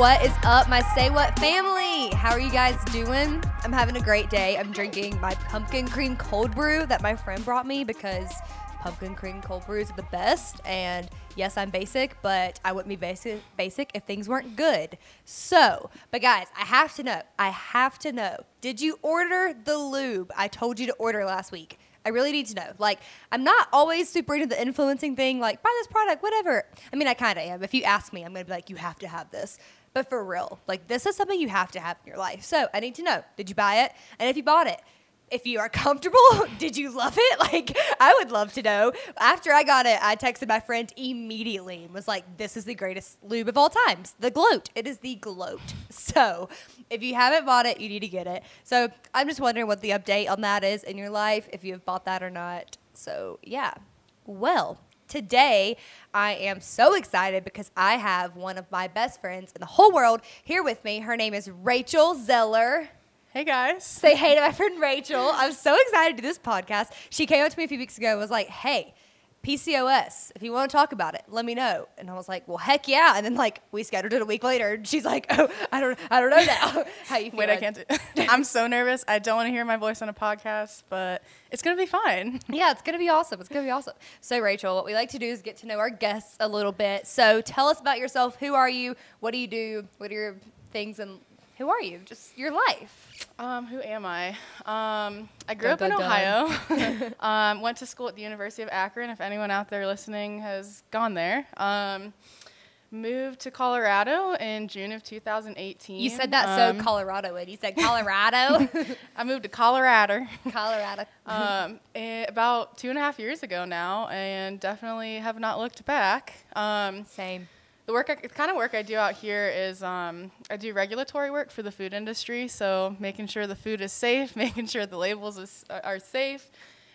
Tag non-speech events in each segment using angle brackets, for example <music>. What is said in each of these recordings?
What is up, my Say What family? How are you guys doing? I'm having a great day. I'm drinking my pumpkin cream cold brew that my friend brought me because pumpkin cream cold brews are the best. And yes, I'm basic, but I wouldn't be basic basic if things weren't good. So, but guys, I have to know. I have to know. Did you order the lube I told you to order last week? I really need to know. Like, I'm not always super into the influencing thing, like, buy this product, whatever. I mean, I kind of am. If you ask me, I'm going to be like, you have to have this. But for real, like, this is something you have to have in your life. So I need to know did you buy it? And if you bought it, if you are <laughs> comfortable, did you love it? <laughs> Like, I would love to know. After I got it, I texted my friend immediately and was like, this is the greatest lube of all times. The gloat. It is the gloat. <laughs> So, if you haven't bought it, you need to get it. So, I'm just wondering what the update on that is in your life, if you have bought that or not. So, yeah. Well, today I am so excited because I have one of my best friends in the whole world here with me. Her name is Rachel Zeller. Hey guys. Say hey to my friend Rachel. I'm so excited to do this podcast. She came up to me a few weeks ago and was like, hey, PCOS, if you want to talk about it, let me know. And I was like, well, heck yeah. And then like we scheduled it a week later and she's like, oh, I don't, I don't know now. <laughs> How you feel? Wait, I can't do <laughs> I'm so nervous. I don't want to hear my voice on a podcast, but it's going to be fine. <laughs> Yeah, it's going to be awesome. It's going to be awesome. So, Rachel, what we like to do is get to know our guests a little bit. So, tell us about yourself. Who are you? What do you do? What are your things and who are you? Just your life. Um, who am I? Um, I grew Dun, up in Ohio. <laughs> <laughs> um, went to school at the University of Akron. If anyone out there listening has gone there. Um, moved to Colorado in June of 2018. You said that so Um, Colorado and you said <laughs> Colorado. I moved to Colorado. Colorado. um, eh, about two and a half years ago now, and definitely have not looked back. Um, Same. The work, I, the kind of work I do out here is um, I do regulatory work for the food industry, so making sure the food is safe, <laughs> making sure the labels is, are safe,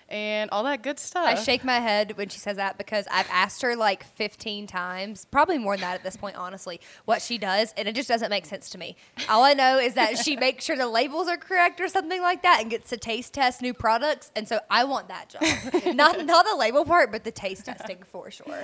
and all that good stuff. I shake my head when she says that because I've asked her like 15 times, probably more than that at this point, honestly, what she does, and it just doesn't make sense to me. All I know is that she makes sure the labels are correct or something like that and gets to taste test new products. And so I want that job. <laughs> not, not the label part, but the taste testing for sure.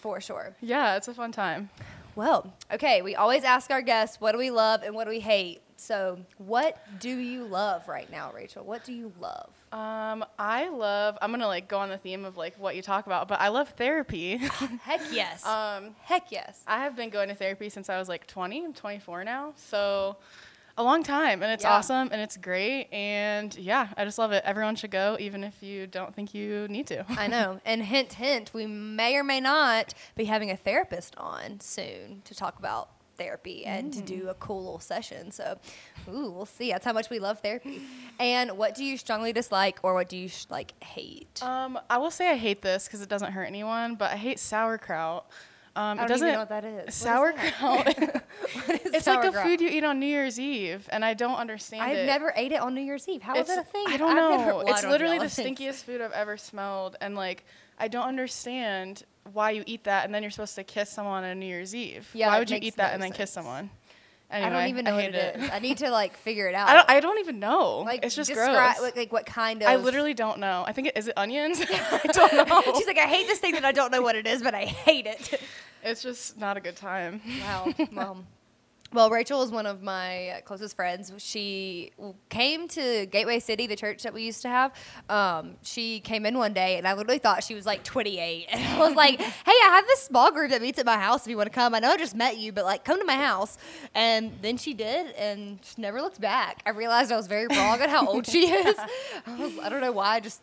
For sure. Yeah, it's a fun time. Well, okay, we always ask our guests, what do we love and what do we hate? So, what do you love right now, Rachel? What do you love? Um, I love. I'm gonna like go on the theme of like what you talk about, but I love therapy. <laughs> Heck yes. um, Heck yes. I have been going to therapy since I was like 20. I'm 24 now, so a long time, and it's Yeah. awesome and it's great, and yeah, I just love it. Everyone should go, even if you don't think you need to. I know. <laughs> And hint, hint, we may or may not be having a therapist on soon to talk about therapy and to do a cool little session. So, ooh, we'll see. That's how much we love therapy. And what do you strongly dislike or what do you sh- like hate? Um, I will say I hate this because it doesn't hurt anyone, but I hate sauerkraut. Um, I it don't even doesn't. know what that is. What is that? Sauerkraut. <laughs> Is it's like the sauerkraut? food you eat on New Year's Eve, and I don't understand I've it. never ate it on New Year's Eve. How is It's- that a thing? I don't I've know. <laughs> it's literally the <laughs> stinkiest food I've ever smelled, and like I don't understand why you eat that, and then you're supposed to kiss someone on New Year's Eve. Yeah, why would you eat that no and then kiss sense. Someone? I don't even know what hate it is. I need to like figure it <laughs> out. I don't. I don't even know. like it's just describe, gross. Like, like what kind of? I literally don't know. I think it is it onions. <laughs> <laughs> I don't know. She's like, I hate this thing that I don't know what it is, but I hate it. it's just not a good time. Wow. Well, well, Rachel is one of my closest friends. She came to Gateway City, the church that we used to have. Um, she came in one day, and I literally thought she was like 28. <laughs> And I was like, "Hey, I have this small group that meets at my house. If you want to come, I know I just met you, but like, come to my house." And then she did, and she never looked back. I realized I was very wrong on how old she is. <laughs> I, was, I don't know why. I just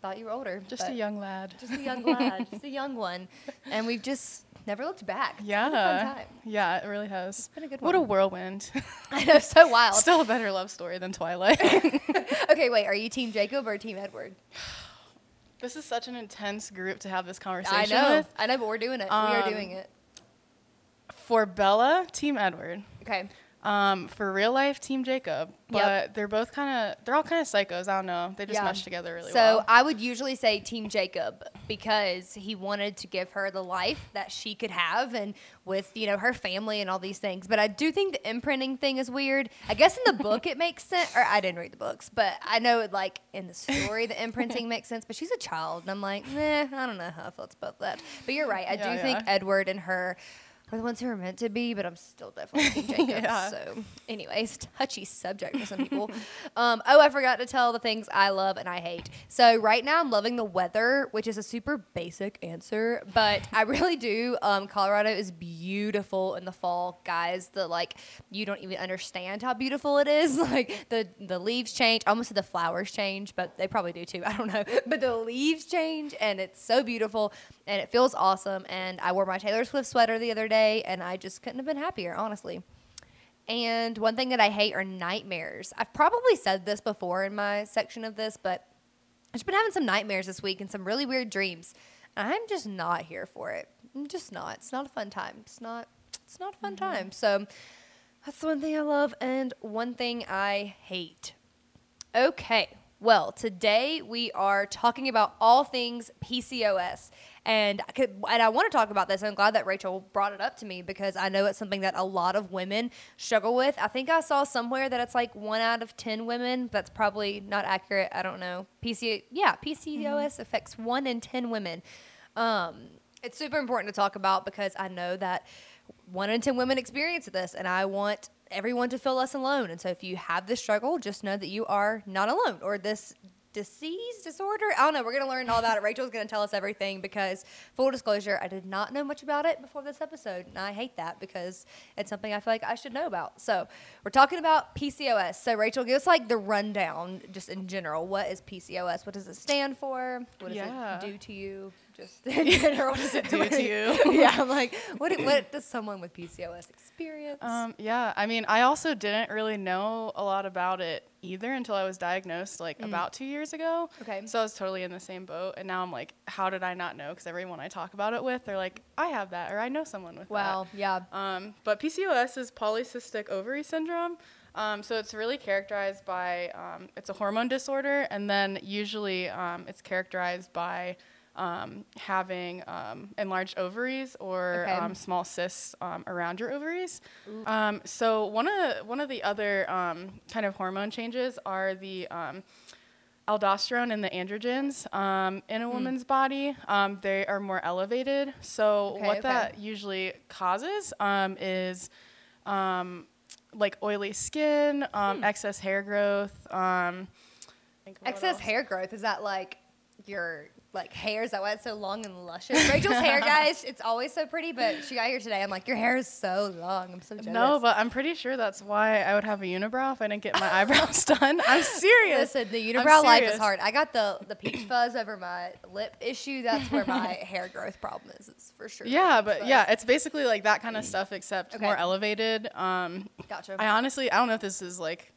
thought you were older. Just a young lad. just a young lad, <laughs> just a young one, and we've just never looked back. It's been a fun Yeah. Yeah, it really has. been a good What a whirlwind. <laughs> I know, so wild. <laughs> Still a better love story than Twilight. <laughs> okay, wait, are you Team Jacob or Team Edward? this is such an intense group to have this conversation I know, with. I know, but we're doing it. we are Um, doing it. For Bella, Team Edward. Okay. Um, for real life, Team Jacob. But Yep. they're both kind of, they're all kind of psychos. I don't know. They just Yeah. mesh together really so well. So I would usually say Team Jacob because he wanted to give her the life that she could have and with, you know, her family and all these things. But I do think the imprinting thing is weird. I guess in the book it makes sense or I didn't read the books, but I know it like in the story the imprinting <laughs> makes sense. But she's a child and I'm like, eh, I don't know how I felt about that. But you're right. I do Yeah, think. Edward and her are the ones who are meant to be, but I'm still definitely Jacob. <laughs> Yeah. So, anyways, touchy subject for some people. <laughs> um, oh, I forgot to tell the things I love and I hate. So right now I'm loving the weather, which is a super basic answer, but I really do. Um, Colorado is beautiful in the fall, guys. The like you don't even understand how beautiful it is. <laughs> Like the the leaves change. I almost said the flowers change, but they probably do too. I don't know. But the leaves change, and it's so beautiful, and it feels awesome. And I wore my Taylor Swift sweater the other day, and I just couldn't have been happier, honestly. And one thing that I hate are nightmares. I've probably said this before in my section of this, but I've just been having some nightmares this week and some really weird dreams. I'm just not here for it. I'm just not. It's not a fun time. It's not. It's not a fun mm-hmm. time. So that's the one thing I love and one thing I hate. Okay. Well, today we are talking about all things PCOS. And I, and I want to talk about this. I'm glad that Rachel brought it up to me because I know it's something that a lot of women struggle with. I think I saw somewhere that it's like one out of 10 women. That's probably not accurate. I don't know. PC, yeah, PCOS affects one in 10 women. Um, it's super important to talk about because I know that one in 10 women experience this, and I want everyone to feel less alone. And so if you have this struggle, just know that you are not alone or this disease disorder. I don't know. We're going to learn all about it. Rachel's going to tell us everything because, full disclosure, I did not know much about it before this episode. And I hate that because it's something I feel like I should know about. So, we're talking about PCOS. So, Rachel, give us like the rundown just in general. What is PCOS? What does it stand for? What does Yeah. it do to you? Just <laughs> in general, what <laughs> does it Do to you. <laughs> yeah, I'm like, what, what does someone with PCOS experience? Um, yeah, I mean, I also didn't really know a lot about it either until I was diagnosed like about two years ago. Mm. Okay. So I was totally in the same boat, and now I'm like, how did I not know? Because everyone I talk about it with, they're like, I have that, or I know someone with wow, yeah. Um, but PCOS is polycystic ovary syndrome. Um, so it's really characterized by um, it's a hormone disorder, and then usually um, it's characterized by um, having um, enlarged ovaries or Okay. um, small cysts um, around your ovaries. Um, so one of one of the other um, kind of hormone changes are the um, aldosterone and the androgens um, in a woman's body. Um, they are more elevated. So Okay, what okay. that usually causes um, is um, like oily skin, um, excess hair growth. Um, Excess hair growth is that like your like hair? Is that why it's so long and luscious? Rachel's hair, guys, it's always so pretty, but she got here today. I'm like, your hair is so long. I'm so jealous. No, but I'm pretty sure that's why I would have a unibrow if I didn't get my eyebrows <laughs> done. I'm serious. Listen, the unibrow life is hard. I got the the peach fuzz over my lip issue. That's where my <laughs> hair growth problem is. It's for sure. Yeah, but fuzz. yeah, it's basically like that kind of stuff except Okay. more elevated. Um, Gotcha. I honestly, I don't know if this is like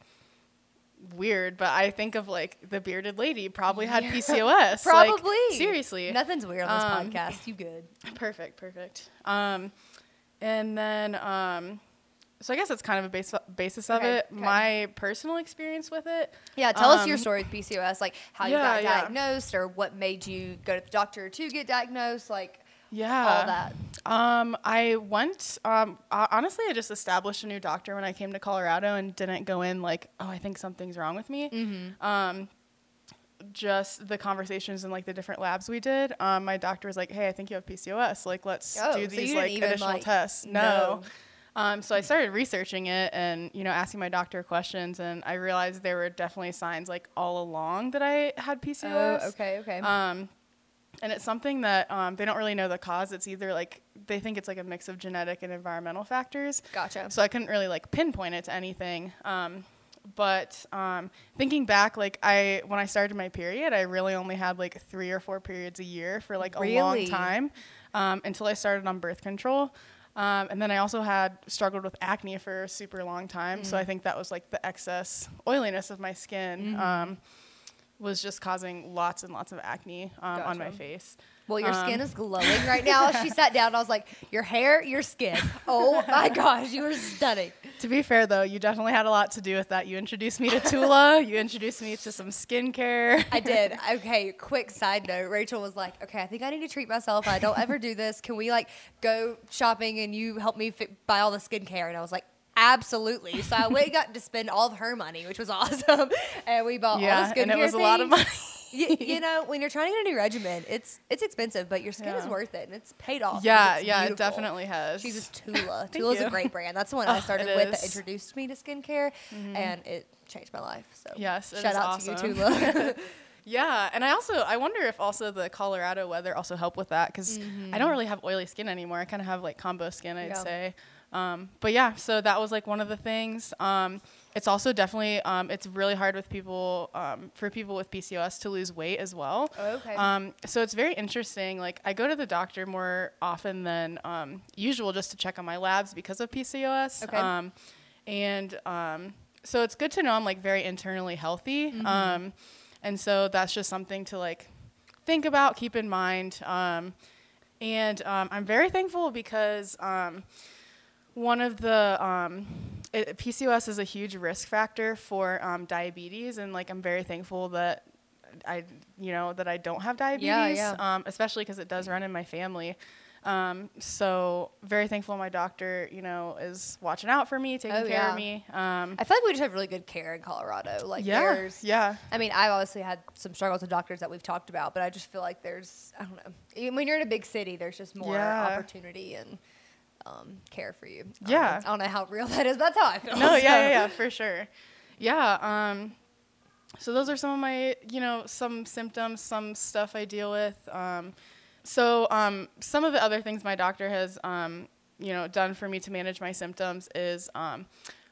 weird, but I think of like the bearded lady probably had PCOS. <laughs> like, Probably. seriously. Nothing's weird on this Um, podcast. You good? <laughs> Perfect, perfect. Um, and then, um, so I guess that's kind of a base, basis of Okay, it. okay. My personal experience with it. Yeah, tell us your um, story with PCOS, like how you yeah, got yeah. diagnosed or what made you go to the doctor to get diagnosed, like Yeah. all that. Um, I went. Um, honestly, I just established a new doctor when I came to Colorado and didn't go in like, oh, I think something's wrong with me. Mm-hmm. Um, just the conversations and like the different labs we did. Um, my doctor was like, hey, I think you have PCOS. Like, let's Oh, do these didn't like additional like, tests. know. No. Um, so I started researching it and you know asking my doctor questions, and I realized there were definitely signs like all along that I had PCOS. Oh, okay, okay. Um, and it's something that um, they don't really know the cause. It's either like they think it's like a mix of genetic and environmental factors. gotcha. So I couldn't really like pinpoint it to anything. Um, but um, thinking back, like I when I started my period, I really only had like three or four periods a year for like a long time um, until I started on birth control. Um, and then I also had struggled with acne for a super long time. So I think that was like the excess oiliness of my skin. Um, was just causing lots and lots of acne um, on my face. Well, your Um, skin is <laughs> glowing right now. She sat down and I was like, Your hair, your skin. Oh my <laughs> gosh, you were stunning. To be fair, though, you definitely had a lot to do with that. You introduced me to Tula. you introduced me to some skincare. I did. Okay, quick side note. Rachel was like, Okay, I think I need to treat myself. I don't ever do this. Can we like go shopping and you help me fi- buy all the skincare? And I was like, Absolutely. So I and got to spend all of her money, which was <laughs> awesome. And we bought all yeah, the skincare and it was a lot of money. you, you know, when you're trying to get a new regimen, it's it's expensive, but your skin is worth it, and it's paid off. yeah, yeah, it definitely has. She's uses <laughs> Tula. Tula's a great brand. That's the one I Oh, started with that is. Mm-hmm. introduced me to skincare, and it changed my life. So Yes, shout out awesome. to you, Tula. <laughs> Yeah, and I also I wonder if also the Colorado weather also help with that because I don't really have oily skin anymore. I kind of have like combo skin, I'd Yeah. say. Um, but yeah, so that was like one of the things. Um, it's also definitely um, it's really hard with people um, for people with PCOS to lose weight as well. Oh, okay. Um, so it's very interesting. Like I go to the doctor more often than um, usual just to check on my labs because of PCOS. Okay. Um, and um, so it's good to know I'm like very internally healthy. Mm-hmm. Um, and so that's just something to like think about, keep in mind. Um, and um, I'm very thankful because um, one of the um, it, PCOS is a huge risk factor for um, diabetes, and like I'm very thankful that I, you know, that I don't have diabetes, yeah. Um, especially because it does run in my family. Um, so very thankful my doctor, you know, is watching out for me, taking Oh, care yeah. of me. Um, I feel like we just have really good care in Colorado. Like yeah, there's yeah. I mean, I've obviously had some struggles with doctors that we've talked about, but I just feel like there's, I don't know, even when you're in a big city, there's just more Yeah. opportunity and um, care for you. I don't Yeah. know. I don't know how real that is, that's how I feel. No, yeah, so. yeah, yeah, for sure. Yeah. Um, so those are some of my, you know, some symptoms, some stuff I deal with. Um, so um, some of the other things my doctor has, um, you know, done for me to manage my symptoms is um,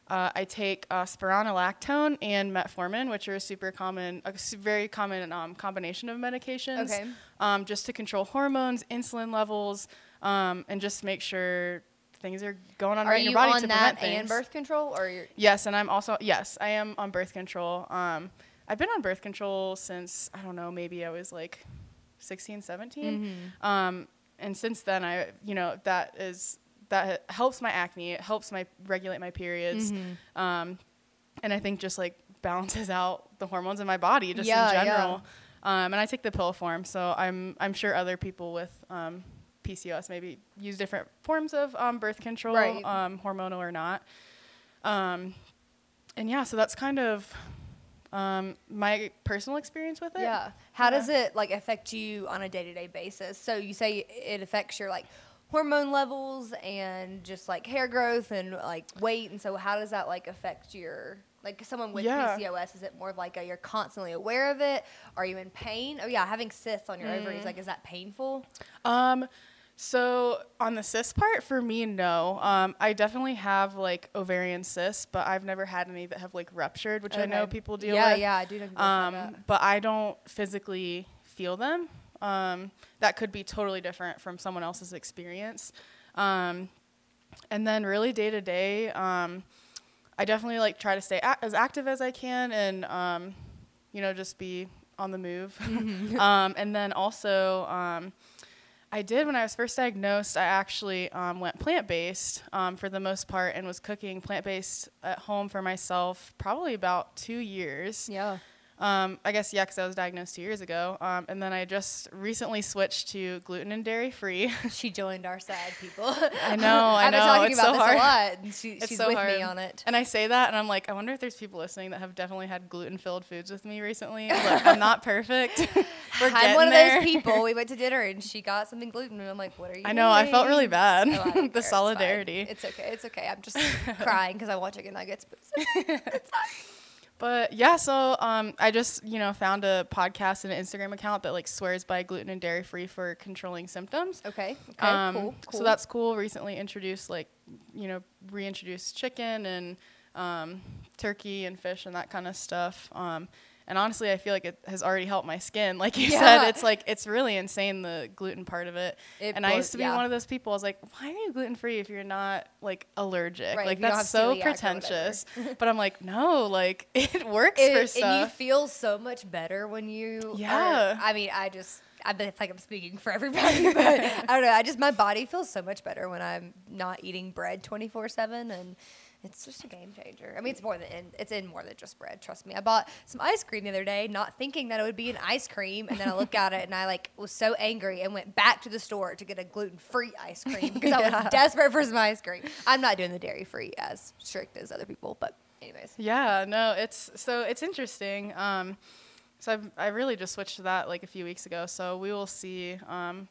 uh, I take uh, spironolactone and metformin, which are a super common, a very common um, combination of medications, Okay. um, just to control hormones, insulin levels, um, and just make sure things are going on Are right in your body on to that prevent and things. birth control, or you're? Yes, and I'm also yes, I am on birth control. Um, I've been on birth control since I don't know, maybe I was like 16, 17. Um, and since then, I you know that is that helps my acne. It helps my regulate my periods. Um, and I think just like balances out the hormones in my body just Yeah, in yeah. general. Um, and I take the pill form, so I'm I'm sure other people with um, PCOS maybe use different forms of um, birth control, Right. um, hormonal or not. Um, and yeah, so that's kind of um, my personal experience with it. Yeah. How Yeah. does it like affect you on a day to day basis? So you say it affects your like hormone levels and just like hair growth and like weight, and so how does that like affect your like someone with Yeah. PCOS? Is it more of like a, you're constantly aware of it? Are you in pain? Oh yeah, having cysts on your Mm. ovaries, like is that painful? Um, so on the cyst part, for me, no. Um, I definitely have like ovarian cysts, but I've never had any that have like ruptured, which I know people deal yeah, with. Yeah, yeah, I do know Um, but I don't physically feel them. Um, that could be totally different from someone else's experience. Um, and then really day to day, um, I definitely like try to stay a- as active as I can and, um, you know, just be on the move. <laughs> um, and then also, um, I did when I was first diagnosed. I actually um, went plant based um, for the most part and was cooking plant based at home for myself probably about two years. Yeah. Um, I guess yeah, because I was diagnosed two years ago, um, and then I just recently switched to gluten and dairy free. <laughs> She joined our sad people. I know, <laughs> I I've been know, talking it's about so this hard. a lot. And she, she's so with hard. me on it. And I say that, and I'm like, I wonder if there's people listening that have definitely had gluten filled foods with me recently. Look, I'm not <laughs> perfect. We're I'm one of there. those people. We went to dinner and she got something gluten, and I'm like, "What are you?" I know. I felt really bad. Oh, care, the it's solidarity. It's, okay. It's okay. I'm just crying because I want chicken nuggets. But it's, it's fine. But yeah, so um, I just you know found a podcast and an Instagram account that like swears by gluten and dairy free for controlling symptoms. Okay. Okay. Um, cool. Cool. So that's cool. Recently introduced like, you know, reintroduced chicken and um, turkey and fish and that kind of stuff. Um, and honestly, I feel like it has already helped my skin. Like you Yeah. said, it's like it's really insane the gluten part of it. It and I used to be yeah. one of those people. I was like, why are you gluten free if you're not like allergic? Right, like that's so celiac or whatever. pretentious. <laughs> but I'm like, no, like <laughs> it works It- for and you stuff. feel so much better when you. are- Yeah. I mean, I just. I bet it's like I'm speaking for everybody, <laughs> but I don't know. I just my body feels so much better when I'm not eating bread 24 seven, and it's just a game changer. I mean, it's more than in, it's in more than just bread. Trust me. I bought some ice cream the other day, not thinking that it would be an ice cream, and then I looked at it and I like was so angry and went back to the store to get a gluten free ice cream because I was <laughs> desperate for some ice cream. I'm not doing the dairy free as strict as other people, but anyways. Yeah, no, it's so it's interesting. Um, so I've, I really just switched to that like a few weeks ago. So we will see. Um,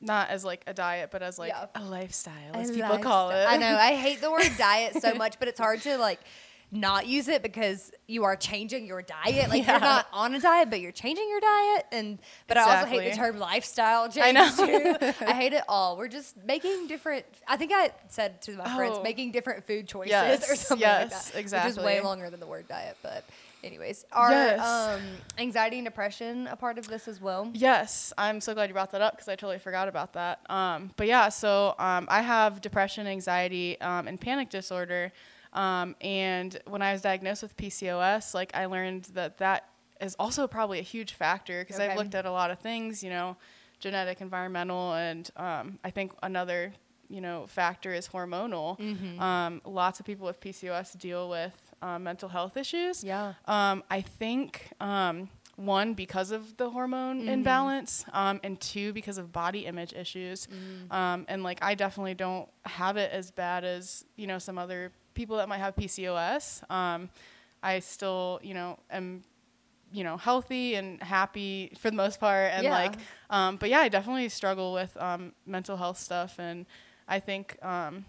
not as like a diet, but as like Yeah. a lifestyle, as people like call it. I know. I hate the word <laughs> diet so much, but it's hard to like not use it because you are changing your diet. Like Yeah. you're not on a diet, but you're changing your diet. And but I also hate the term lifestyle change I know. too. I <laughs> hate it all. We're just making different. I think I said to my friends, Oh. making different food choices Yes, or something like yes, Exactly. Which is way longer than the word diet, but. Anyways, are Yes. um, anxiety and depression a part of this as well? Yes, I'm so glad you brought that up because I totally forgot about that. Um, but yeah, so um, I have depression, anxiety, um, and panic disorder. Um, and when I was diagnosed with PCOS, like I learned that that is also probably a huge factor because Okay. I've looked at a lot of things, you know, genetic, environmental, and um, I think another you know factor is hormonal. Mm-hmm. Um, lots of people with PCOS deal with um, mental health issues. Yeah. Um, I think um, one because of the hormone Mm-hmm. imbalance, um, and two because of body image issues. Mm. Um, and like I definitely don't have it as bad as you know some other people that might have PCOS. Um, I still you know am you know healthy and happy for the most part, and Yeah. like um, but yeah, I definitely struggle with um, mental health stuff, and I think. Um,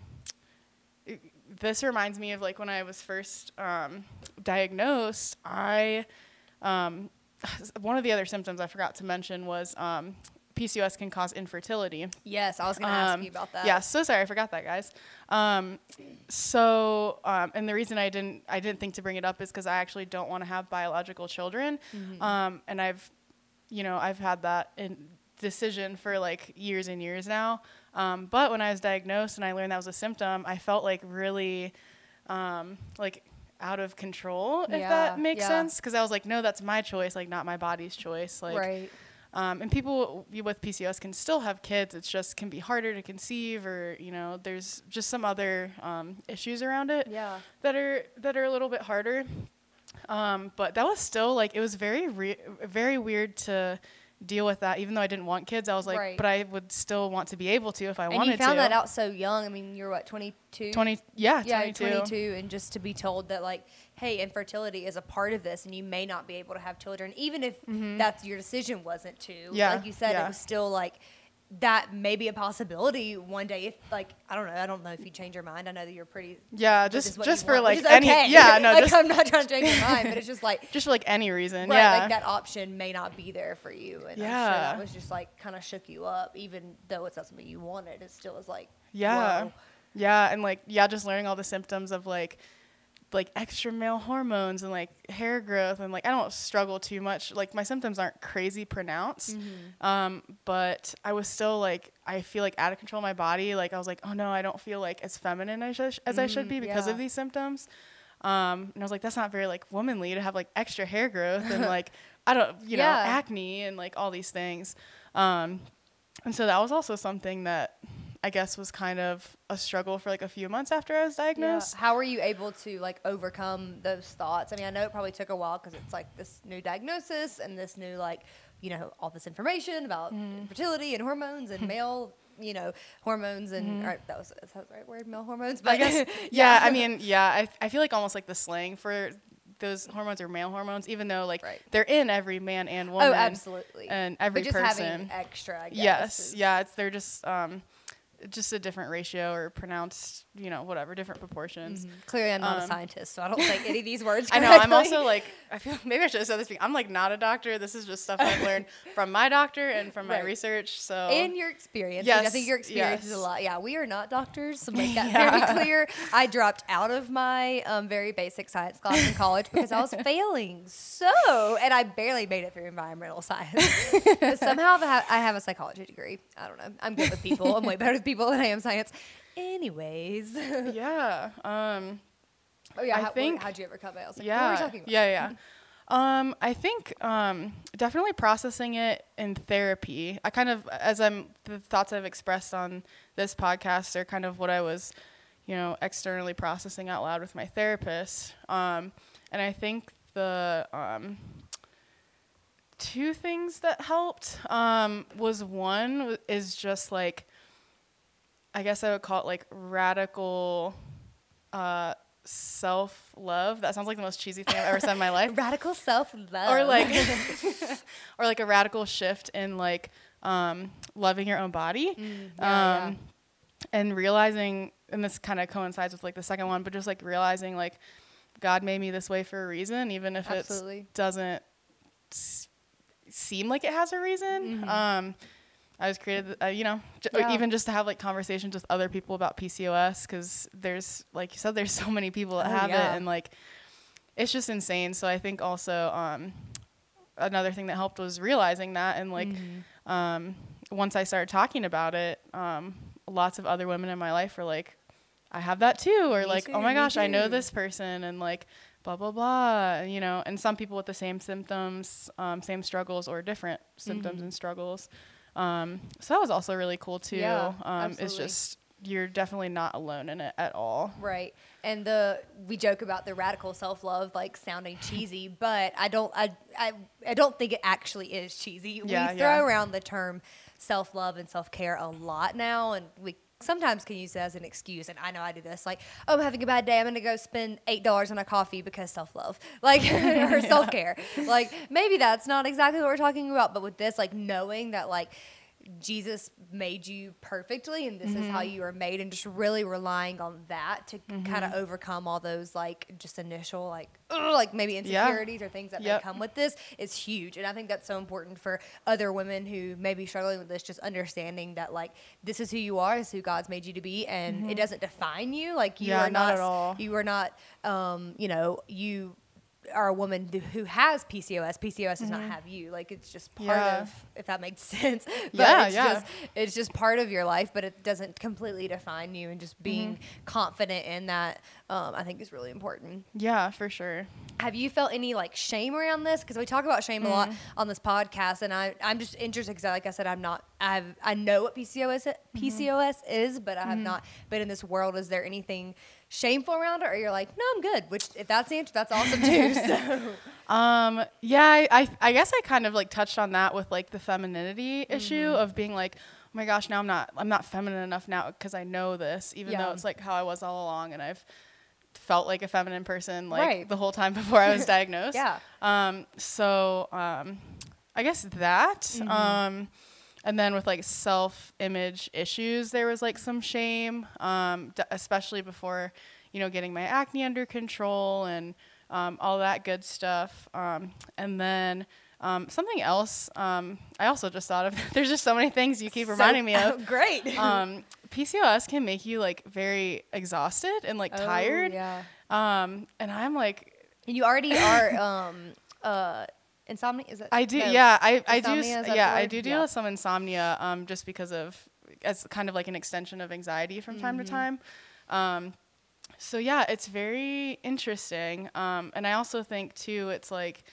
it- this reminds me of like when I was first um, diagnosed. I um, <sighs> one of the other symptoms I forgot to mention was um, PCOS can cause infertility. Yes, I was going to ask Um, you about that. Yeah, so sorry, I forgot that, guys. Um, so, um, and the reason I didn't, I didn't think to bring it up is because I actually don't want to have biological children, Mm-hmm. um, and I've, you know, I've had that in decision for like years and years now. Um, but when I was diagnosed and I learned that was a symptom, I felt like really, um, like out of control, if Yeah, that makes yeah. sense. Because I was like, no, that's my choice, like not my body's choice. Like, right. Um, and people with PCOS can still have kids. It's just can be harder to conceive, or you know, there's just some other um, issues around it Yeah. that are that are a little bit harder. Um, but that was still like it was very re- very weird to deal with that. Even though I didn't want kids, I was like, Right. but I would still want to be able to if I And wanted to. And you found to. that out so young. I mean, you're what, 22? Twenty, yeah, Yeah, 22. 22. And just to be told that, like, hey, infertility is a part of this and you may not be able to have children, even if that's your decision wasn't to. Mm-hmm. Yeah, Like you said, yeah. it was still like, that may be a possibility one day if like I don't know I don't know if you change your mind I know that you're pretty Yeah, just just for want, like any okay. yeah no <laughs> like just I'm not trying to change your mind but it's just like <laughs> just for like any reason right yeah like that option may not be there for you and I'm sure Yeah. that was just like kind of shook you up even though it's not something you wanted it still was like Yeah. whoa. Yeah, and like yeah, just learning all the symptoms of like like extra male hormones and like hair growth and like I don't struggle too much. Like my symptoms aren't crazy pronounced. Mm-hmm. Um, but I was still like I feel like out of control of my body. Like I was like, "Oh no, I don't feel like as feminine as, I sh- as I should be because yeah. of these symptoms." Um, and I was like, that's not very like womanly to have like extra hair growth and <laughs> like I don't, you know, acne and like all these things. Um, and so that was also something that I guess was kind of a struggle for like a few months after I was Yeah. diagnosed. How were you able to like overcome those thoughts? I mean, I know it probably took a while because it's like this new diagnosis and this new like you know all this information about Mm-hmm. fertility and hormones and <laughs> male you know hormones and or, that was is that the right word male hormones? Mm-hmm. I guess, <laughs> yeah, I mean, yeah, I, I feel like almost like the slang for those hormones are male hormones, even though like Right. they're in every man and woman. oh, absolutely. And every but just person. having extra, I guess. yes, yeah, it's they're just um, just a different ratio or pronounced, you know, whatever, different proportions. Mhm. Clearly, I'm not a Um, scientist, so I don't <laughs> think any of these words. I know. I'm also like, I feel <laughs> maybe I should have said this. I'm like not a doctor. This is just stuff I've learned <laughs> from my doctor and from my Right. research. So and your experience. which I think your experience is a lot. Yeah, we are not doctors. So make that Yeah. very clear. I dropped out of my um, very basic science class in college because I was failing so, and I barely made it through environmental science. but somehow I have, I have a psychology degree. I don't know. I'm good with people. I'm way better with people than I am science. Anyways. <laughs> yeah. Um, oh yeah. I how, think- how'd you overcome it? I was like, yeah. what were we talking about? Yeah, yeah. Um, I think um, definitely processing it in therapy. I kind of, as I'm, the thoughts I've expressed on this podcast are kind of what I was, you know, externally processing out loud with my therapist. Um, and I think the um, two things that helped um, was one w- is just like, I guess I would call it like radical uh, self love. That sounds like the most cheesy thing I've ever said in my <laughs> life. Radical self love. or like <laughs> <laughs> or like a radical shift in like um, loving your own body Mm, yeah, um, and realizing and this kind of coincides with like the second one but just like realizing like god made me this way for a reason even if it doesn't s- seem like it has a reason Mm-hmm. um, i was created uh, you know j- Yeah. even just to have like conversations with other people about pcos because there's like you said there's so many people that Oh, have yeah. it and like it's just insane so i think also um, another thing that helped was realizing that and like Mm-hmm. um, once i started talking about it um, lots of other women in my life were like i have that too or Me like too, oh my gosh i know this person and like blah blah blah you know and some people with the same symptoms um, same struggles or different symptoms Mm-hmm. and struggles um, so that was also really cool too Yeah, um, it's just you're definitely not alone in it at all Right. And the we joke about the radical self love like sounding <laughs> cheesy, but I don't I, I I don't think it actually is cheesy. Yeah, we throw yeah. around the term self love and self care a lot now and we sometimes can use it as an excuse and I know I do this like oh I'm having a bad day I'm gonna go spend eight dollars on a coffee because self love <laughs> like <laughs> or self care like maybe that's not exactly what we're talking about but with this like knowing that like Jesus made you perfectly and this is how Mm-hmm. you are made and just really relying on that to kind Mm-hmm. of overcome all those like just initial like ugh, like maybe Yeah. insecurities or things that Yep. may come with this is huge and I think that's so important for other women who may be struggling with this just understanding that like this is who you are this is who God's made you to be and it doesn't define you like you Mm-hmm. Yeah, are not not, at all. you are not um you know you are a woman th- who has PCOS. PCOS does not have you. Like it's just part Mm-hmm. Yeah. of, if that makes <laughs> sense. But Yeah, it's yeah. just it's just part of your life, but it doesn't completely define you. And just being Mm-hmm. confident in that, um, I think is really important. yeah for sure Have you felt any like shame around this? Because we talk about shame a Mm. lot on this podcast, and I I'm just interested because, like I said, I'm not I've I know what PCOS Mm-hmm. PCOS is, but I have not been in this world. Is there anything shameful around it, or you're like, no, I'm good? Which if that's the answer, that's awesome too. <laughs> So. Um, yeah, I, I, I guess I kind of like touched on that with like the femininity issue Mm-hmm. of being like, oh my gosh, now I'm not, I'm not feminine enough now because I know this, even Yeah. though it's like how I was all along and I've felt like a feminine person like Right. the whole time <laughs> before I was <laughs> diagnosed. Yeah. Um, so, um, I guess that, Mm-hmm. um, and then with like self-image issues, there was like some shame, um, d- especially before, you know, getting my acne under control and um, all that good stuff. Um, and then um, something else, um, I also just thought of. <laughs> There's just so many things you keep So- reminding me of. <laughs> great. <laughs> Um, PCOS can make you like very exhausted and like Oh, tired. yeah. Um, and I'm like, you already are um uh insomnia is it I do, no, yeah, I, I do, insomnia, s- is that yeah, I do deal with some insomnia, um, just because of as kind of like an extension of anxiety from time Mm-hmm. to time. Um, so yeah, it's very interesting, um, and I also think too, it's like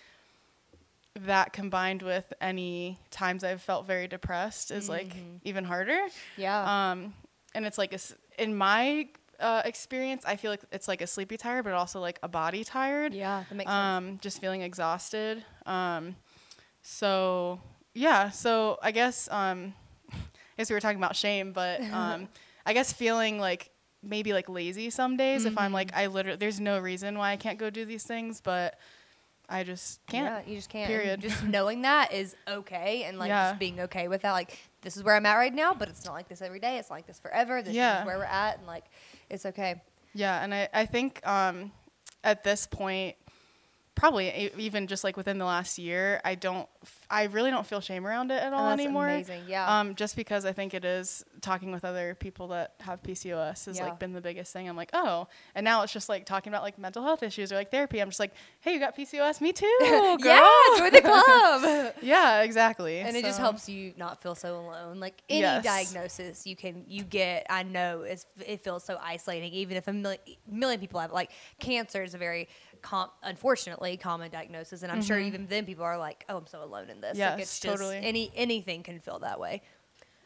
that combined with any times I've felt very depressed is like Mm-hmm. even harder. yeah Um, and it's like a in my uh, experience, I feel like it's like a sleepy tired, but also like a body tired yeah that makes sense um, just feeling exhausted. Um, so yeah, so I guess um, <laughs> I guess we were talking about shame, but <laughs> um, I guess feeling like maybe like lazy some days if I'm like I literally there's no reason why I can't go do these things, but I just can't. Yeah, you just can't. Period. And Just <laughs> knowing that is okay, and like Yeah. just being okay with that. Like this is where I'm at right now, but it's not like this every day. It's like this forever. This Yeah. is where we're at, and like it's okay. Yeah, and I, I think um, at this point, probably even just like within the last year, I don't, I really don't feel shame around it at all Oh, that's anymore. amazing, yeah. Um, just because I think it is talking with other people that have PCOS has Yeah. like been the biggest thing. I'm like, oh, and now it's just like talking about like mental health issues or like therapy. I'm just like, hey, you got PCOS? Me too. <laughs> Yeah, join the <laughs> club. yeah, exactly. and it just helps you not feel so alone. Like any Yes. diagnosis you can you get, I know is it feels so isolating. Even if a million, million people have it. like cancer is a very com- unfortunately common diagnosis, and I'm sure even then people are like, oh, I'm so alone in this. like Mm-hmm. Yes, it's just totally. any anything can feel that way.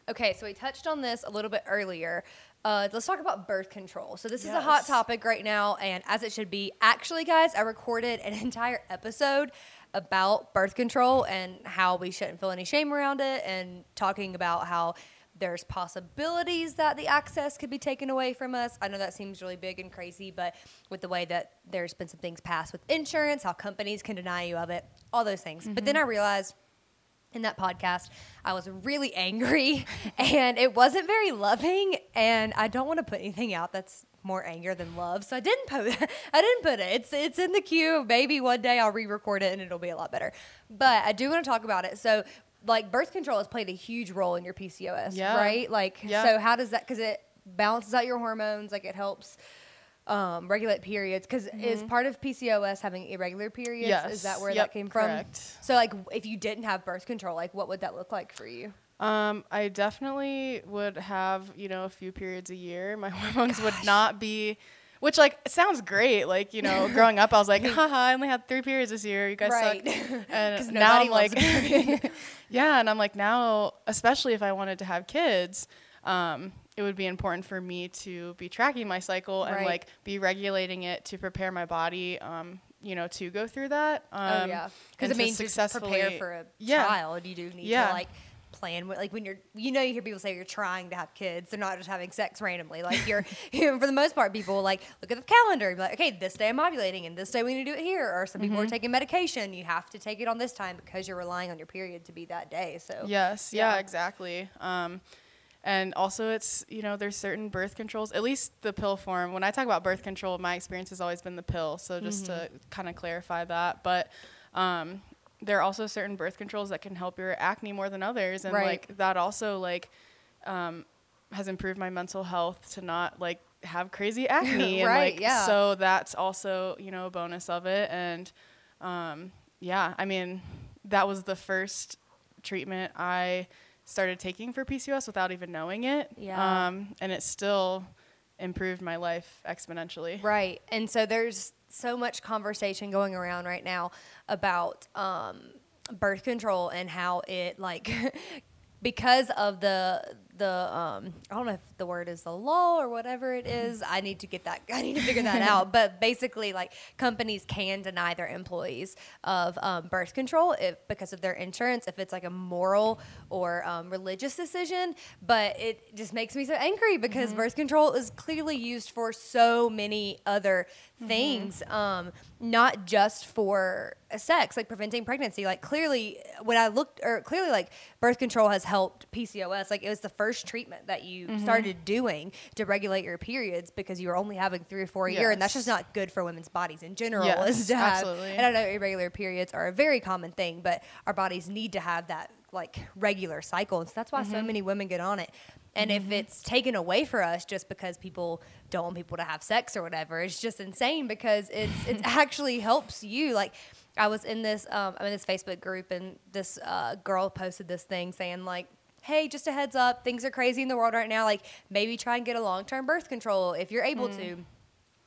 Okay, so we touched on this a little bit earlier. Uh, let's talk about birth control. So this is a hot topic right now, and as it should be. Actually, guys, I recorded an <laughs> entire episode about birth control and how we shouldn't feel any shame around it, and talking about how there's possibilities that the access could be taken away from us. I know that seems really big and crazy, but with the way that there's been some things passed with insurance, how companies can deny you of it, all those things. But then mm-hmm. I realized in that podcast, I was really <laughs> angry and it wasn't very loving. And I don't want to put anything out that's more anger than love. So I didn't put <laughs> I didn't put it. It's it's in the queue. Maybe one day I'll re-record it and it'll be a lot better. But I do want to talk about it. So like birth control has played a huge role in your PCOS, Yeah. right? Like Yeah. so how does that cuz it balances out your hormones, like it helps um, regulate periods because is part of PCOS having irregular periods? Is Mm-hmm. That where Yep, that came from? correct. So like if you didn't have birth control, like what would that look like for you? Um, I definitely would have, you know, a few periods a year. My <laughs> hormones would not be, which like sounds great. Like you know, <laughs> growing up, I was like, haha, I only had three periods this year. You guys Right. suck. <laughs> And now I'm like, <laughs> yeah, and I'm like now, especially if I wanted to have kids, um, it would be important for me to be tracking my cycle and Right. like be regulating it to prepare my body. Um, you know, to go through that. Um, oh yeah, because it means to prepare for a Yeah. child, you do need Yeah. to like plan like when you're you know you hear people say you're trying to have kids they're not just having sex randomly like you're <laughs> you know, for the most part people like look at the calendar and be like okay this day i'm ovulating and this day we need to do it here or some people Mm-hmm. are taking medication you have to take it on this time because you're relying on your period to be that day so Yes, yeah, Yeah. exactly. Um, and also, it's you know, there's certain birth controls. At least the pill form. When I talk about birth control, my experience has always been the pill. So just to Mm-hmm. kind of clarify that, but um, there are also certain birth controls that can help your acne more than others, and Right. like that also like um, has improved my mental health to not like have crazy <laughs> acne. and Right, like yeah. so that's also you know a bonus of it and um, yeah i mean that was the first treatment i started taking for pcos without even knowing it Yeah. um, and it still improved my life exponentially Right. And so there's so much conversation going around right now about um, birth control and how it like <laughs> because of the the um, I don't know if the word is the law or whatever it is. I need to get that. I need to figure that out. <laughs> But basically, like companies can deny their employees of um, birth control if because of their insurance, if it's like a moral or um, religious decision. But it just makes me so angry because birth control is clearly used for so many other things, um, not just for sex, like preventing pregnancy. Like clearly, when I looked, or clearly, like birth control has helped PCOS. Like it was the first treatment that you started doing to regulate your periods because you were only having three or four a year, and that's just not good for women's bodies in general. Yes, is to have, absolutely. And I know irregular periods are a very common thing, but our bodies need to have that like regular cycle, and so that's why Mm-hmm. so many women get on it. And if it's taken away for us just because people don't want people to have sex or whatever, it's just insane because it's it <laughs> actually helps you. Like I was in this um, I'm in this Facebook group and this uh, girl posted this thing saying like, "Hey, just a heads up, things are crazy in the world right now. Like maybe try and get a long term birth control if you're able mm. to."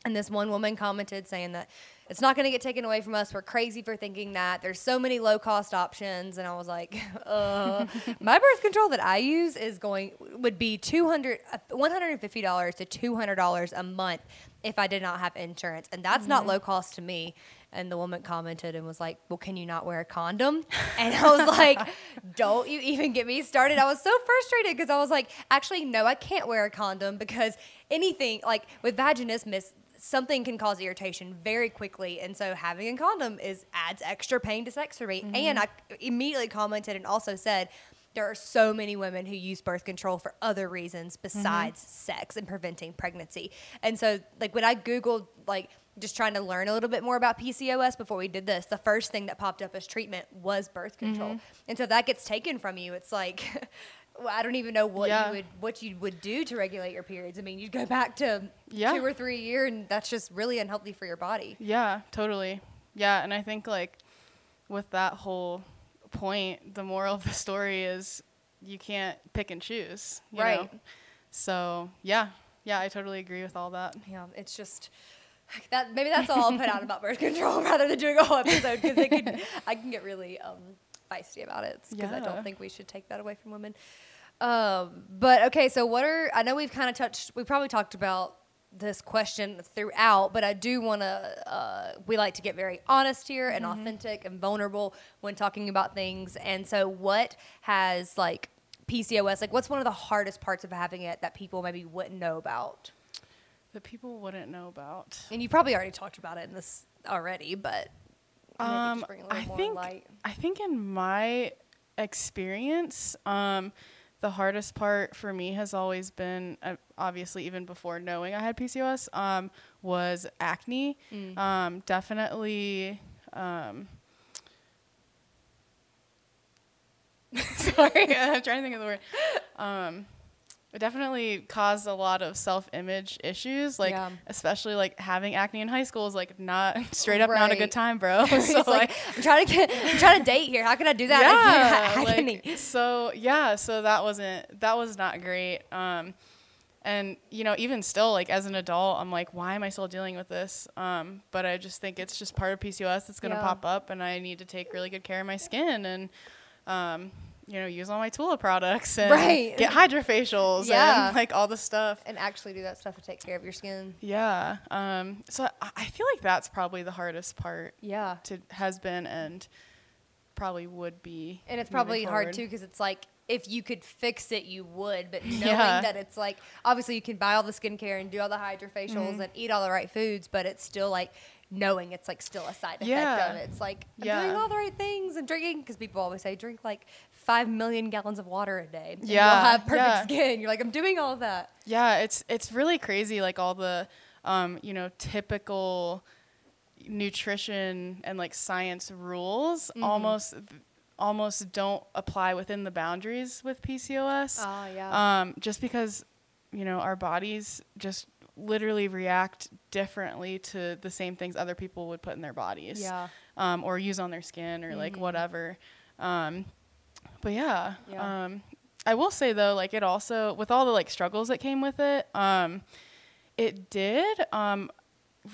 And this one woman commented saying that it's not going to get taken away from us. We're crazy for thinking that. There's so many low cost options. And I was like, <laughs> uh, my birth control that I use is going, would be 200, uh, $150 to $200 a month if I did not have insurance. And that's not low cost to me. And the woman commented and was like, Well, can you not wear a condom? <laughs> And I was like, <laughs> Don't you even get me started. I was so frustrated because I was like, Actually, no, I can't wear a condom because anything like with vaginismus, something can cause irritation very quickly. And so having a condom is adds extra pain to sex for me. And mm-hmm. I immediately commented and also said, there are so many women who use birth control for other reasons mm-hmm. besides sex and preventing pregnancy. And so, like, when I Googled, like, just trying to learn a little bit more about PCOS before we did this, the first thing that popped up as treatment was birth control. Mm-hmm. And so that gets taken from you. It's like, <laughs> well, I don't even know what Yeah. you would what you would do to regulate your periods. I mean, you'd go back to Yeah. two or three a year, and that's just really unhealthy for your body. Yeah, totally. Yeah, and I think like with that whole point, the moral of the story is you can't pick and choose. you know? Right. So yeah, yeah, I totally agree with all that. Yeah, it's just that maybe that's all I'll put out about birth control <laughs> rather than doing a whole episode because I can get really um, feisty about it because I don't think we should take that away from women. Um, but okay, so what are I know we've kind of touched we probably talked about this question throughout, but I do want to. Uh, we like to get very honest here and authentic and vulnerable when talking about things. And so, what has like PCOS? Like, what's one of the hardest parts of having it that people maybe wouldn't know about? that people wouldn't know about. And you probably already talked about it in this already, but Um, just bring a little I think light. I think in my experience, um, the hardest part for me has always been, uh, obviously, even before knowing I had PCOS, um, was acne. Mm. Um, definitely. Um, <laughs> sorry, <laughs> I'm trying to think of the word. Um, it definitely caused a lot of self-image issues, like Yeah. especially like having acne in high school is like not <laughs> straight up not a good time, bro. <laughs> <laughs> so It's like, I'm trying to get, I'm trying to date here. How can I do that? yeah, like, so yeah, so that wasn't that was not great. Um, and you know, even still, like as an adult, I'm like, why am I still dealing with this? Um, but I just think it's just part of PCOS that's gonna Yeah. pop up, and I need to take really good care of my skin and, um, you know, use all my Tula products and Right. get HydraFacials Yeah. and like all the stuff. and actually do that stuff to take care of your skin. Yeah. Um, so I, I feel like that's probably the hardest part Yeah. to has been and probably would be. And it's probably hard too because it's like if you could fix it, you would. But <laughs> knowing Yeah. that it's like obviously you can buy all the skincare and do all the HydraFacials Mm-hmm. and eat all the right foods, but it's still like knowing it's like still a side effect Yeah. of it. It's like I'm Yeah. doing all the right things and drinking because people always say drink like five million gallons of water a day. and Yeah, you'll have perfect yeah. skin. You're like I'm doing all of that. Yeah, it's it's really crazy. Like all the, um, you know, typical nutrition and like science rules Mm-hmm. almost almost don't apply within the boundaries with PCOS. Oh yeah. Um, just because, you know, our bodies just literally react differently to the same things other people would put in their bodies. Yeah. Um, or use on their skin or like Mhm. whatever. Um, but yeah. Yeah. Um, I will say though, like it also with all the like struggles that came with it, um, it did um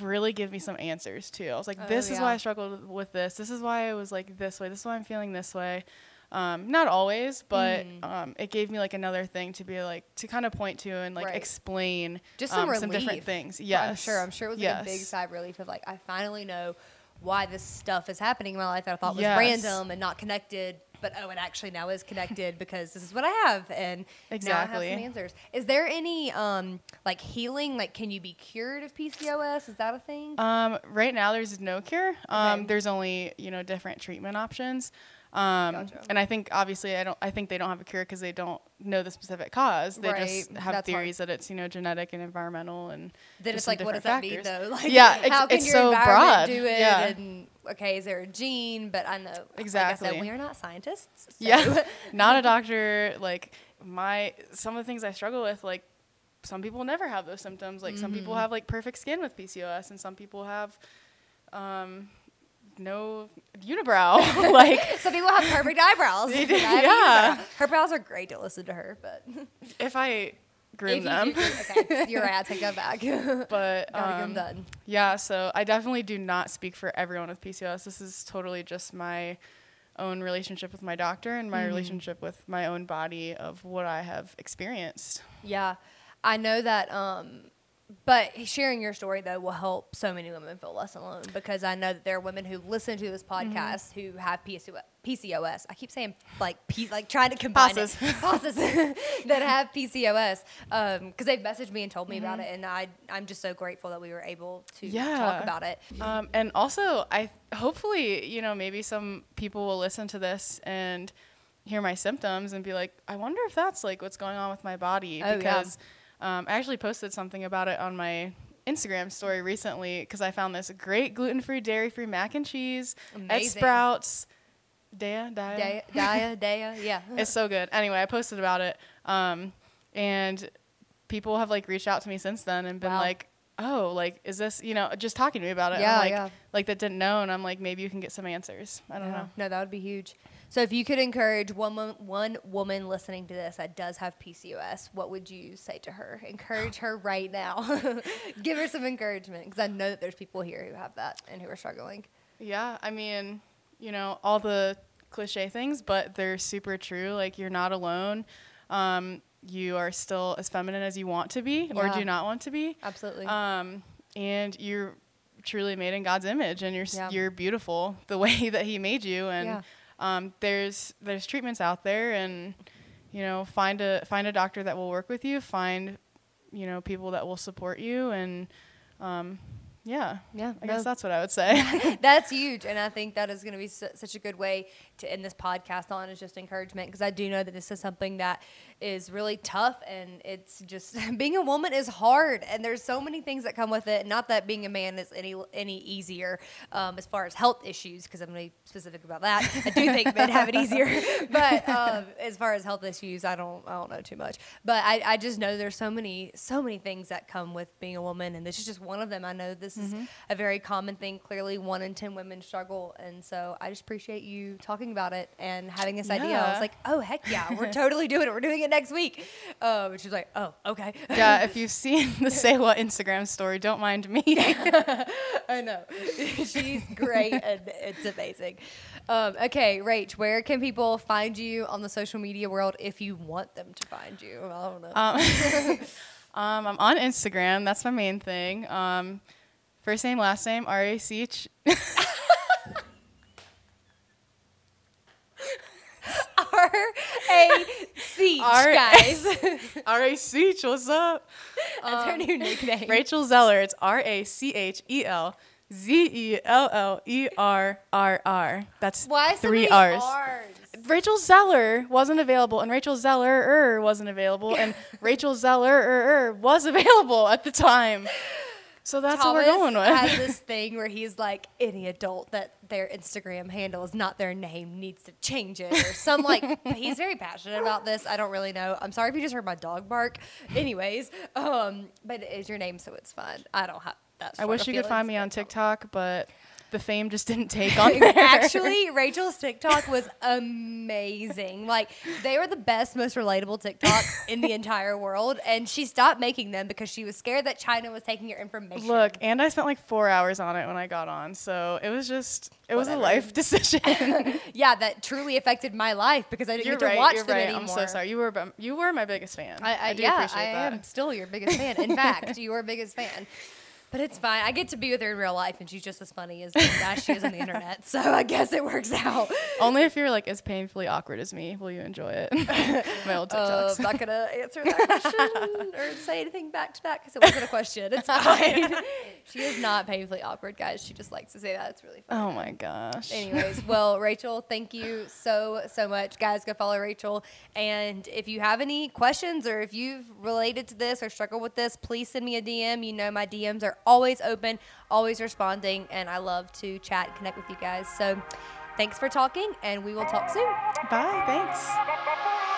really give me some answers too. I was like, Oh, this is why I struggled with this. This is why I was like this way. This is why I'm feeling this way. Um, not always, but Mm. um, it gave me like another thing to be like to kind of point to and like Right. explain Just some um, some different things. Yeah, Yes, I'm sure. I'm sure it was like a big sigh of relief of like I finally know why this stuff is happening in my life that I thought was Yes. random and not connected. But oh, it actually now is connected because this is what I have, and now I Exactly. have some answers. Is there any um like healing? Like, can you be cured of PCOS? Is that a thing? Um, right now, there's no cure. Um, Okay. There's only you know different treatment options. Um, Gotcha. and I think obviously I don't. I think they don't have a cure because they don't know the specific cause. They Right. just That's have hard. theories that it's you know genetic and environmental and then it's like, what does that mean though? <laughs> Like, Yeah, ex- how can it's your so environment broad. do it? Yeah. And okay, is there a gene? But I know, Like I Exactly. said, we are not scientists. So. Yeah, <laughs> not a doctor. Like my some of the things I struggle with, like some people never have those symptoms. Like some people Mm-hmm. have like perfect skin with PCOS, and some people have um, no unibrow. <laughs> <laughs> like Some people have perfect eyebrows. <laughs> They do, yeah. unibrow. Her brows are great to listen to her, but if I groom if them, you do, okay, you're right. I take that back. But um, done. yeah. So I definitely do not speak for everyone with PCOS. This is totally just my own relationship with my doctor and my Mm-hmm. relationship with my own body of what I have experienced. Yeah, I know that. Um, but sharing your story though will help so many women feel less alone because I know that there are women who listen to this Mm-hmm. podcast who have PCO- PCOS. I keep saying like P, like trying to combine Passes. it. Passes <laughs> <laughs> that have PCOS because they've messaged me and told me about it, and I I'm just so grateful that we were able to talk Mm-hmm. About it. Um, and also, I hopefully, you know, maybe some people will listen to this and hear my symptoms and be like, I wonder if that's like what's going on with my body Oh, yeah. Um, I actually posted something about it on my Instagram story recently because I found this great gluten-free, dairy-free mac and cheese at Amazing. Sprouts. Daiya, Daiya. Daiya, Daiya, Daiya, yeah. <laughs> It's so good. Anyway, I posted about it, um, and people have like reached out to me since then and been Wow. like, "Oh, like, is this you know just talking to me about it?" Yeah, I'm like, yeah. like that didn't know, and I'm like, maybe you can get some answers. I don't Yeah. know. No, that would be huge. So if you could encourage one mo- one woman listening to this that does have PCOS, what would you say to her? Encourage her right now. <laughs> Give her some encouragement because I know that there's people here who have that and who are struggling. Yeah, I mean, you know, all the cliche things, but they're super true. Like you're not alone. Um, you are still as feminine as you want to be or do not want to be. Absolutely. um, and you're truly made in God's image, and you're Yeah. you're beautiful the <laughs> way that He made you. And Yeah. Um, there's there's treatments out there, and you know, find a find a doctor that will work with you. Find, you know, people that will support you, and um, yeah, Yeah, I no. guess that's what I would say. <laughs> That's huge, and I think that is going to be su- such a good way to end this podcast on is just encouragement because I do know that this is something that is really tough, and it's just <laughs> being a woman is hard, and there's so many things that come with it. Not that being a man is any any easier um, as far as health issues, because I'm going to be specific about that. I do think men have it easier, <laughs> but um, as far as health issues, I don't I don't know too much. But I, I just know there's so many so many things that come with being a woman, and this is just one of them. I know this is a very common thing. Clearly, one in ten women struggle, and so I just appreciate you talking about it and having this idea. I was Yeah. like, oh heck yeah, we're <laughs> totally doing it. We're doing it next week. Um, and she's like, oh okay. yeah, if you've <laughs> seen the Say What Instagram story, don't mind me. <laughs> I know. She's great and it's amazing. Um, okay, Rach, where can people find you on the social media world if you want them to find you? I don't know. Um, um, I'm on Instagram. That's my main thing. Um, first name, last name, R A C H. R A C R- guys. R A C H. What's up? <laughs> That's her um, new nickname. Rachel Zeller. It's R A C H E L Z E L L E R R R. That's Why three R's. R's? Rachel Zeller wasn't available, and Rachel Zeller wasn't available, and <laughs> Rachel Zeller was available at the time. <laughs> So that's Thomas what we're going with. has <laughs> this thing where he's like, any adult that their Instagram handle is not their name needs to change it, or some like. <laughs> he's very passionate about this. I don't really know. I'm sorry if you just heard my dog bark. Anyways, um, but it is your name, so it's fine. I don't have that. I wish you could find me on. TikTok, but the fame just didn't take <laughs> on there. Actually, Rachel's TikTok was amazing. Like they were the best, most relatable TikToks in the entire world, and she stopped making them because she was scared that China was taking your information. Look, and I spent like four hours on it when I got on, so it was just it was a life decision. <laughs> yeah, that truly affected my life because I didn't you're get to right. watch you're them right. anymore. I'm so sorry. You were you were my biggest fan. I, I, do yeah, appreciate I that. I am still your biggest fan. In <laughs> fact, you your biggest fan. But it's fine. I get to be with her in real life, and she's just as funny as, <laughs> as she is on the internet. So I guess it works out. Only if you're like as painfully awkward as me will you enjoy it. <laughs> my old <laughs> Uh, TikToks. I'm not gonna answer that question or say anything back to that because it wasn't a question. It's fine. she is not painfully awkward, guys. She just likes to say that. It's really fun. oh my gosh. Anyways, well, Rachel, thank you so, so much. Guys, go follow Rachel. And if you have any questions or if you've related to this or struggled with this, please send me a DM. You know, my DMs are always open, always responding, and I love to chat connect with you guys. So thanks for talking, and we will talk soon. Bye. Thanks.